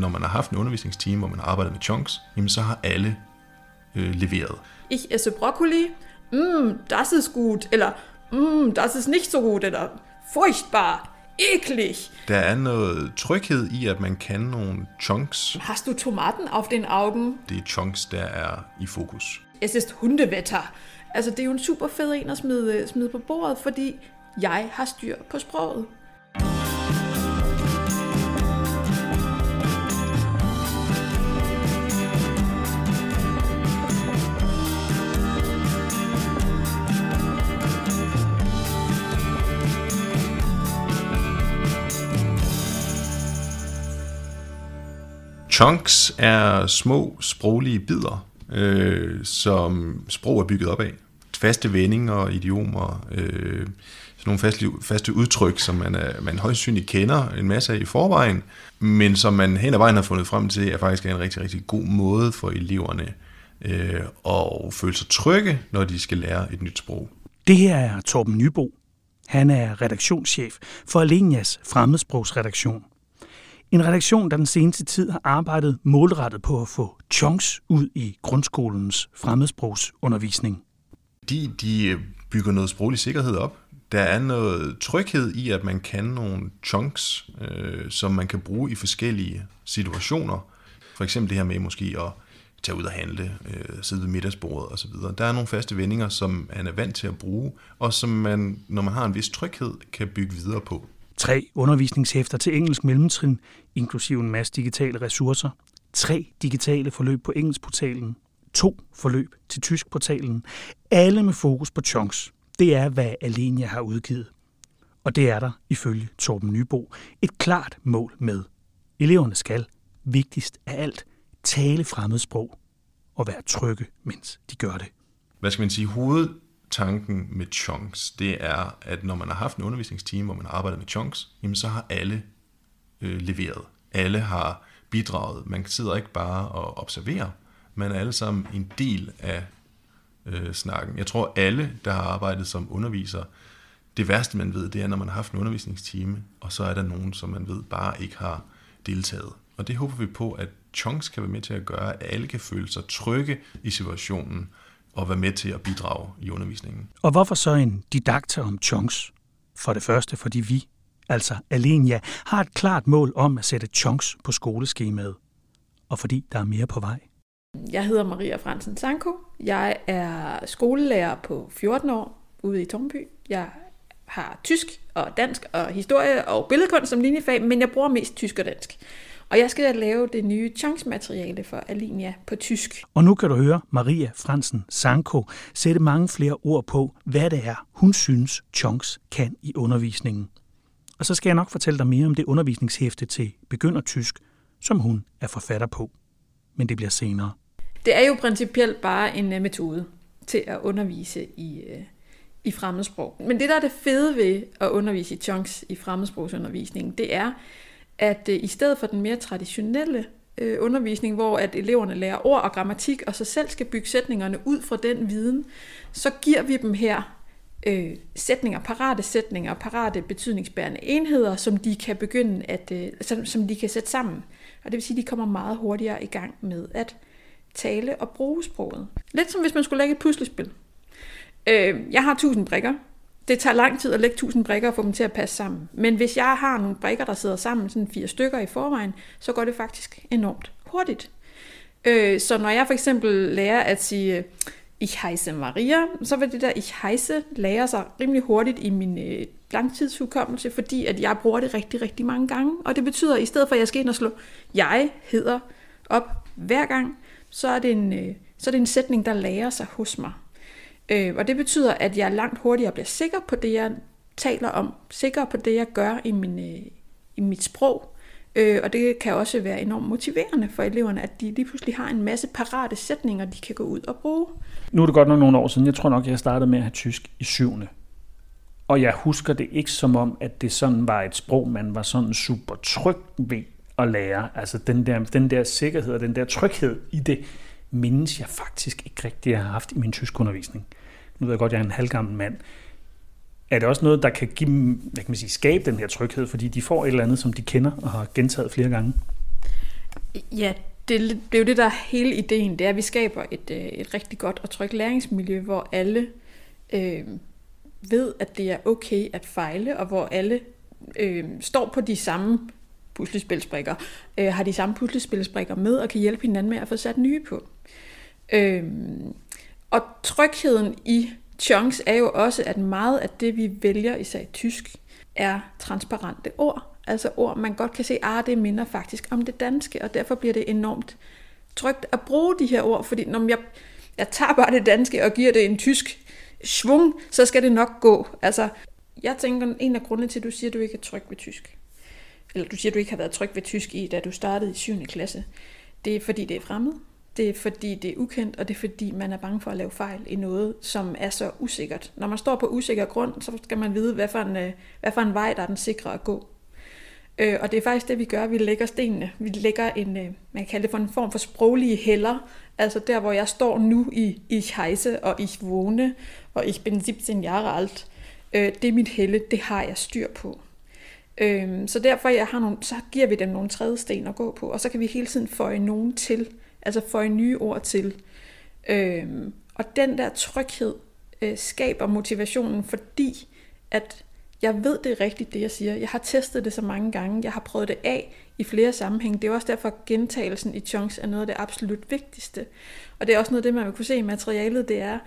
når man har haft en undervisningsteam, hvor man har arbejdet med chunks, jamen så har alle øh, leveret. Ich esse Brokkoli. Mm, das ist gut. Eller, mm, das ist nicht so gut. Eller, furchtbar. Eklig. Der er noget tryghed i, at man kan nogle chunks. Hast du Tomaten auf den Augen? Det er chunks, der er i fokus. Es ist Hundewetter. Altså, det er jo en super fed en at smide, smide på bordet, fordi jeg har styr på sproget. Chunks er små sproglige bidder, øh, som sprog er bygget op af. Faste vendinger, idiomer, øh, sådan nogle faste, faste udtryk, som man, er, man højst synligt kender en masse af i forvejen, men som man hen ad vejen har fundet frem til, er faktisk en rigtig, rigtig god måde for eleverne øh, at føle sig trygge, når de skal lære et nyt sprog. Det her er Torben Nybo. Han er redaktionschef for Alenias fremmedsprogsredaktion. En redaktion, der den seneste tid har arbejdet målrettet på at få chunks ud i grundskolens fremmedsprogsundervisning. De, de bygger noget sproglig sikkerhed op. Der er noget tryghed i, at man kan nogle chunks, øh, som man kan bruge i forskellige situationer. For eksempel det her med måske at tage ud og handle, øh, sidde ved middagsbordet osv. Der er nogle faste vendinger, som man er vant til at bruge, og som man, når man har en vis tryghed, kan bygge videre på tre undervisningshæfter til engelsk mellemtrin, inklusive en masse digitale ressourcer, tre digitale forløb på engelskportalen, to forløb til tyskportalen, alle med fokus på chunks. Det er, hvad Alenia har udgivet. Og det er der, ifølge Torben Nybo, et klart mål med. Eleverne skal, vigtigst af alt, tale fremmedsprog og være trygge, mens de gør det. Hvad skal man sige? Hoved tanken med chunks, det er, at når man har haft en undervisningsteam, hvor man har arbejdet med chunks, jamen så har alle øh, leveret. Alle har bidraget. Man sidder ikke bare og observerer. Man er alle sammen en del af øh, snakken. Jeg tror, alle, der har arbejdet som underviser, det værste, man ved, det er, når man har haft en undervisningstime, og så er der nogen, som man ved bare ikke har deltaget. Og det håber vi på, at chunks kan være med til at gøre, at alle kan føle sig trygge i situationen, og være med til at bidrage i undervisningen. Og hvorfor så en didakter om chunks? For det første, fordi vi, altså Alenia, har et klart mål om at sætte chunks på skoleskemaet. Og fordi der er mere på vej. Jeg hedder Maria Fransen Sanko. Jeg er skolelærer på 14 år ude i Tornby. Jeg har tysk og dansk og historie og billedkunst som linjefag, men jeg bruger mest tysk og dansk. Og jeg skal lave det nye chunks-materiale for Alinea på tysk. Og nu kan du høre Maria Fransen Sanko sætte mange flere ord på, hvad det er, hun synes chunks kan i undervisningen. Og så skal jeg nok fortælle dig mere om det undervisningshæfte til begyndertysk, som hun er forfatter på. Men det bliver senere. Det er jo principielt bare en øh, metode til at undervise i, øh, i fremmedsprog. Men det, der er det fede ved at undervise i chunks i fremmedsprogsundervisningen, det er, at øh, i stedet for den mere traditionelle øh, undervisning, hvor at eleverne lærer ord og grammatik, og så selv skal bygge sætningerne ud fra den viden, så giver vi dem her øh, sætninger, parate sætninger, parate betydningsbærende enheder, som de kan begynde at, øh, som, som de kan sætte sammen. Og det vil sige, at de kommer meget hurtigere i gang med at tale og bruge sproget. Lidt som hvis man skulle lægge et puslespil. Øh, jeg har 1000 brikker, det tager lang tid at lægge 1000 brikker og få dem til at passe sammen. Men hvis jeg har nogle brikker, der sidder sammen, sådan fire stykker i forvejen, så går det faktisk enormt hurtigt. Øh, så når jeg for eksempel lærer at sige, øh, ich heiße Maria, så vil det der ich heiße lære sig rimelig hurtigt i min øh, langtidshukommelse, fordi at jeg bruger det rigtig, rigtig mange gange. Og det betyder, at i stedet for at jeg skal ind og slå, jeg hedder op hver gang, så er det en, øh, så er det en sætning, der lærer sig hos mig. Øh, og det betyder, at jeg langt hurtigere bliver sikker på det, jeg taler om, sikker på det, jeg gør i, min, øh, i mit sprog. Øh, og det kan også være enormt motiverende for eleverne, at de lige pludselig har en masse parate sætninger, de kan gå ud og bruge. Nu er det godt nok nogle år siden. Jeg tror nok, jeg startede med at have tysk i syvende. Og jeg husker det ikke som om, at det sådan var et sprog, man var sådan super tryg ved at lære. Altså den der, den der sikkerhed og den der tryghed i det, mindes jeg faktisk ikke rigtig, jeg har haft i min tyskundervisning. undervisning nu ved jeg godt, at jeg er en halvgammel mand, er det også noget, der kan give dem, hvad kan man sige, skabe den her tryghed, fordi de får et eller andet, som de kender og har gentaget flere gange? Ja, det, det er jo det, der er hele ideen. Det er, at vi skaber et, øh, et rigtig godt og trygt læringsmiljø, hvor alle øh, ved, at det er okay at fejle, og hvor alle øh, står på de samme puslespilsbrikker, øh, har de samme puslespilsbrikker med, og kan hjælpe hinanden med at få sat nye på. Øh, og trygheden i chunks er jo også, at meget af det, vi vælger, især i tysk, er transparente ord. Altså ord, man godt kan se, at ah, det minder faktisk om det danske, og derfor bliver det enormt trygt at bruge de her ord, fordi når jeg, jeg tager bare det danske og giver det en tysk svung, så skal det nok gå. Altså, jeg tænker, en af grundene til, at du siger, at du ikke er tryg ved tysk, eller du siger, at du ikke har været tryg ved tysk i, da du startede i 7. klasse, det er fordi, det er fremmed. Det er fordi, det er ukendt, og det er fordi, man er bange for at lave fejl i noget, som er så usikkert. Når man står på usikker grund, så skal man vide, hvad for en, øh, hvad for en vej, der er den sikre at gå. Øh, og det er faktisk det, vi gør. Vi lægger stenene. Vi lægger en, øh, man kan kalde det for en form for sproglige heller. Altså der, hvor jeg står nu i Ich heiße og Ich wohne og Ich bin 17 Jahre alt. Øh, det er mit helle, det har jeg styr på. Øhm, så derfor jeg har nogle, så giver vi dem nogle tredje sten at gå på, og så kan vi hele tiden føje nogen til altså få en nye ord til. Øhm, og den der tryghed øh, skaber motivationen, fordi at jeg ved det er rigtigt, det jeg siger. Jeg har testet det så mange gange. Jeg har prøvet det af i flere sammenhænge. Det er også derfor, at gentagelsen i chunks er noget af det absolut vigtigste. Og det er også noget af det, man vil kunne se i materialet, det er,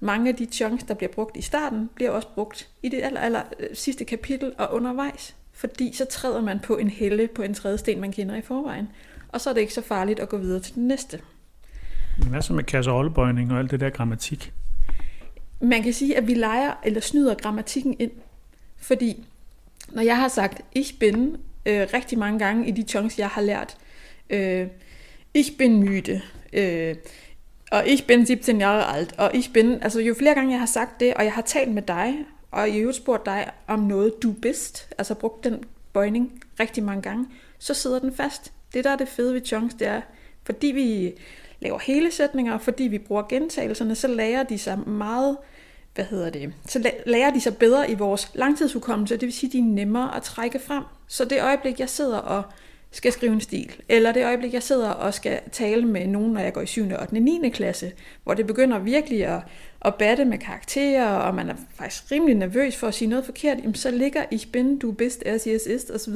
mange af de chunks, der bliver brugt i starten, bliver også brugt i det aller, aller øh, sidste kapitel og undervejs. Fordi så træder man på en helle på en tredje sten, man kender i forvejen og så er det ikke så farligt at gå videre til den næste. Hvad så med kasserollebøjning og alt det der grammatik? Man kan sige, at vi leger eller snyder grammatikken ind, fordi når jeg har sagt ich bin øh, rigtig mange gange i de chunks, jeg har lært, øh, ich bin müde, øh, og ich bin 17 Jahre alt, og ich bin, altså jo flere gange jeg har sagt det, og jeg har talt med dig, og i øvrigt spurgt dig om noget, du bedst, altså brugt den bøjning rigtig mange gange, så sidder den fast. Det, der er det fede ved chunks, det er, fordi vi laver hele sætninger, fordi vi bruger gentagelserne, så lærer de sig meget, hvad hedder det, så lærer de sig bedre i vores langtidshukommelse, det vil sige, de er nemmere at trække frem. Så det øjeblik, jeg sidder og skal skrive en stil, eller det øjeblik, jeg sidder og skal tale med nogen, når jeg går i 7. 8. 9. klasse, hvor det begynder virkelig at, at batte med karakterer, og man er faktisk rimelig nervøs for at sige noget forkert, jamen så ligger i bin, du bist, er, sie, es ist, osv.,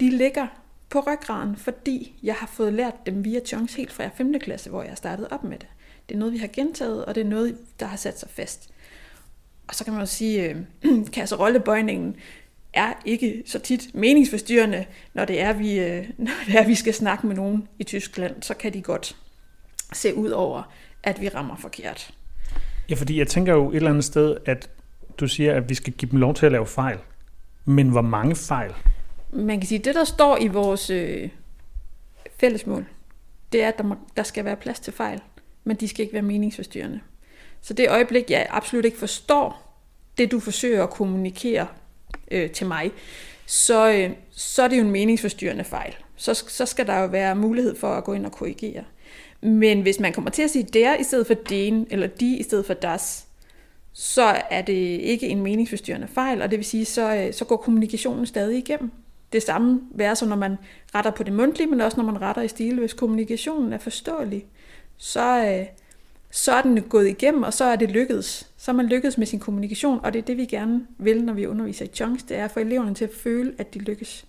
de ligger på ryggraden, fordi jeg har fået lært dem via chunks helt fra 5. klasse, hvor jeg startede op med det. Det er noget, vi har gentaget, og det er noget, der har sat sig fast. Og så kan man jo sige, øh, kasserollebøjningen er ikke så tit meningsforstyrrende, når det er, vi, øh, når det er, vi skal snakke med nogen i Tyskland, så kan de godt se ud over, at vi rammer forkert. Ja, fordi jeg tænker jo et eller andet sted, at du siger, at vi skal give dem lov til at lave fejl. Men hvor mange fejl man kan sige, det der står i vores øh, fællesmål, det er, at der, må, der skal være plads til fejl, men de skal ikke være meningsforstyrrende. Så det øjeblik, jeg absolut ikke forstår det, du forsøger at kommunikere øh, til mig, så, øh, så er det jo en meningsforstyrrende fejl. Så, så skal der jo være mulighed for at gå ind og korrigere. Men hvis man kommer til at sige der i stedet for den, eller de i stedet for das, så er det ikke en meningsforstyrrende fejl, og det vil sige, så, øh, så går kommunikationen stadig igennem det samme være så, når man retter på det mundtlige, men også når man retter i stil. Hvis kommunikationen er forståelig, så, øh, så er den gået igennem, og så er det lykkedes. Så er man lykkedes med sin kommunikation, og det er det, vi gerne vil, når vi underviser i chunks, det er at få eleverne til at føle, at de lykkes.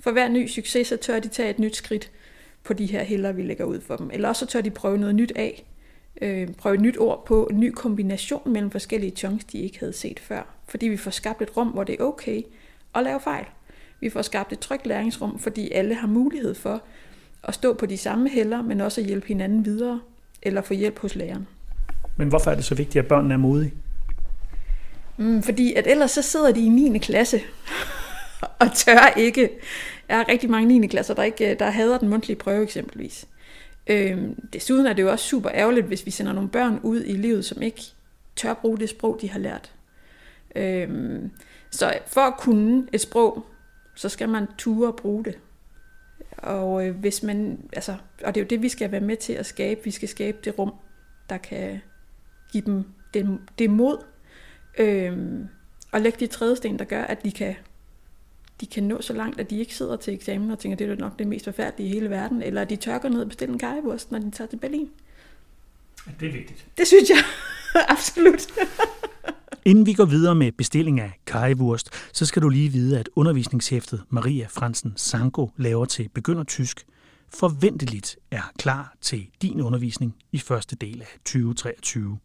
For hver ny succes, så tør de tage et nyt skridt på de her hælder, vi lægger ud for dem. Eller også så tør de prøve noget nyt af. Øh, prøve et nyt ord på, en ny kombination mellem forskellige chunks, de ikke havde set før. Fordi vi får skabt et rum, hvor det er okay at lave fejl. Vi får skabt et trygt læringsrum, fordi alle har mulighed for at stå på de samme hælder, men også at hjælpe hinanden videre, eller få hjælp hos læreren. Men hvorfor er det så vigtigt, at børnene er modige? Mm, fordi at ellers så sidder de i 9. klasse og tør ikke. Jeg har rigtig mange 9. klasser, der, ikke, der hader den mundtlige prøve eksempelvis. Øhm, desuden er det jo også super ærgerligt, hvis vi sender nogle børn ud i livet, som ikke tør bruge det sprog, de har lært. Øhm, så for at kunne et sprog, så skal man ture og bruge det. Og øh, hvis man, altså, og det er jo det, vi skal være med til at skabe. Vi skal skabe det rum, der kan give dem det, det mod, øh, og lægge de trædesten, der gør, at de kan, de kan nå så langt, at de ikke sidder til eksamen og tænker, det er nok det mest forfærdelige i hele verden, eller at de tørker ned og bestiller en kajewurst, når de tager til Berlin. Det er vigtigt. Det synes jeg absolut. Inden vi går videre med bestilling af kajewurst, så skal du lige vide, at undervisningshæftet Maria Fransen Sanko laver til begyndertysk forventeligt er klar til din undervisning i første del af 2023.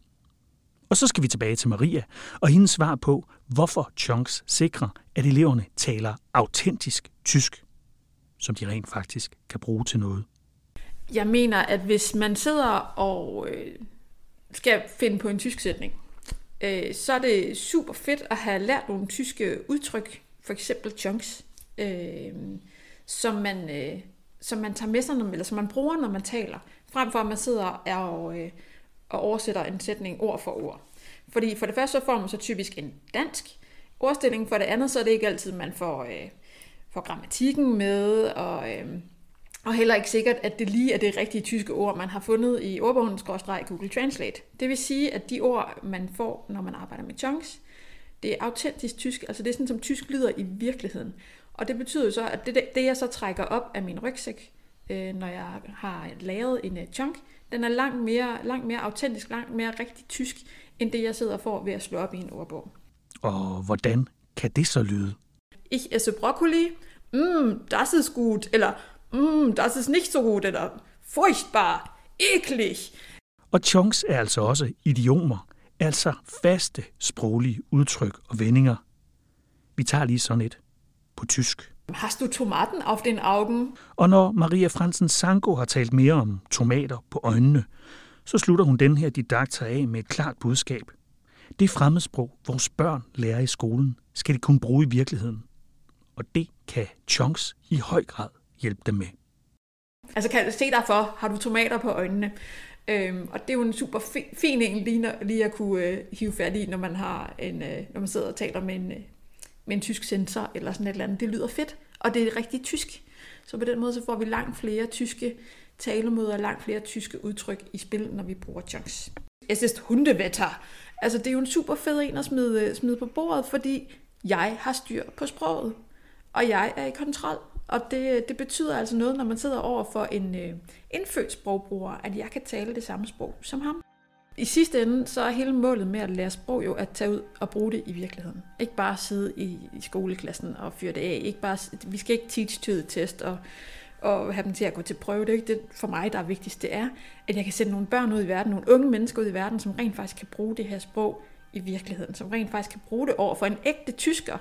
Og så skal vi tilbage til Maria og hendes svar på, hvorfor Chunks sikrer, at eleverne taler autentisk tysk, som de rent faktisk kan bruge til noget. Jeg mener, at hvis man sidder og øh, skal finde på en tysk sætning, øh, så er det super fedt at have lært nogle tyske udtryk, for eksempel chunks, øh, som, man, øh, som man tager med sig, eller som man bruger, når man taler, frem for at man sidder og, øh, og oversætter en sætning ord for ord. Fordi for det første så får man så typisk en dansk ordstilling, for det andet så er det ikke altid, man får, øh, får grammatikken med, og, øh, og heller ikke sikkert, at det lige er det rigtige tyske ord, man har fundet i ordbogen Google Translate. Det vil sige, at de ord, man får, når man arbejder med chunks, det er autentisk tysk, altså det er sådan, som tysk lyder i virkeligheden. Og det betyder så, at det, det jeg så trækker op af min rygsæk, øh, når jeg har lavet en uh, chunk, den er langt mere, langt mere autentisk, langt mere rigtig tysk, end det jeg sidder og får ved at slå op i en ordbog. Og hvordan kan det så lyde? Ich esse broccoli. Mm, das ist gut. Eller mm, das ist nicht so gut. Eller furchtbar. Eklig. Og chunks er altså også idiomer, altså faste sproglige udtryk og vendinger. Vi tager lige sådan et på tysk. Hast du Tomaten auf den Augen? Og når Maria Fransen Sanko har talt mere om tomater på øjnene, så slutter hun den her didakter af med et klart budskab. Det fremmedsprog, vores børn lærer i skolen, skal de kunne bruge i virkeligheden. Og det kan Chunks i høj grad hjælpe dem med. Altså kan jeg se dig for, har du tomater på øjnene? Øhm, og det er jo en super fin, en lige, lige at kunne øh, hive fat i, når man, har en, øh, når man sidder og taler med en, øh, med en tysk sensor eller sådan et eller andet. Det lyder fedt, og det er rigtig tysk. Så på den måde så får vi langt flere tyske talemåder, langt flere tyske udtryk i spil, når vi bruger chunks. Es ist Hundewetter. Altså det er jo en super fed en at smide, øh, smide på bordet, fordi jeg har styr på sproget, og jeg er i kontrol. Og det, det betyder altså noget, når man sidder over for en øh, indfødt sprogbruger, at jeg kan tale det samme sprog som ham. I sidste ende, så er hele målet med at lære sprog jo at tage ud og bruge det i virkeligheden. Ikke bare sidde i, i skoleklassen og fyre det af. Ikke bare, vi skal ikke teach to the test og, og have dem til at gå til prøve. Det er ikke det for mig, der er vigtigst. Det er, at jeg kan sætte nogle børn ud i verden, nogle unge mennesker ud i verden, som rent faktisk kan bruge det her sprog i virkeligheden. Som rent faktisk kan bruge det over for en ægte tysker,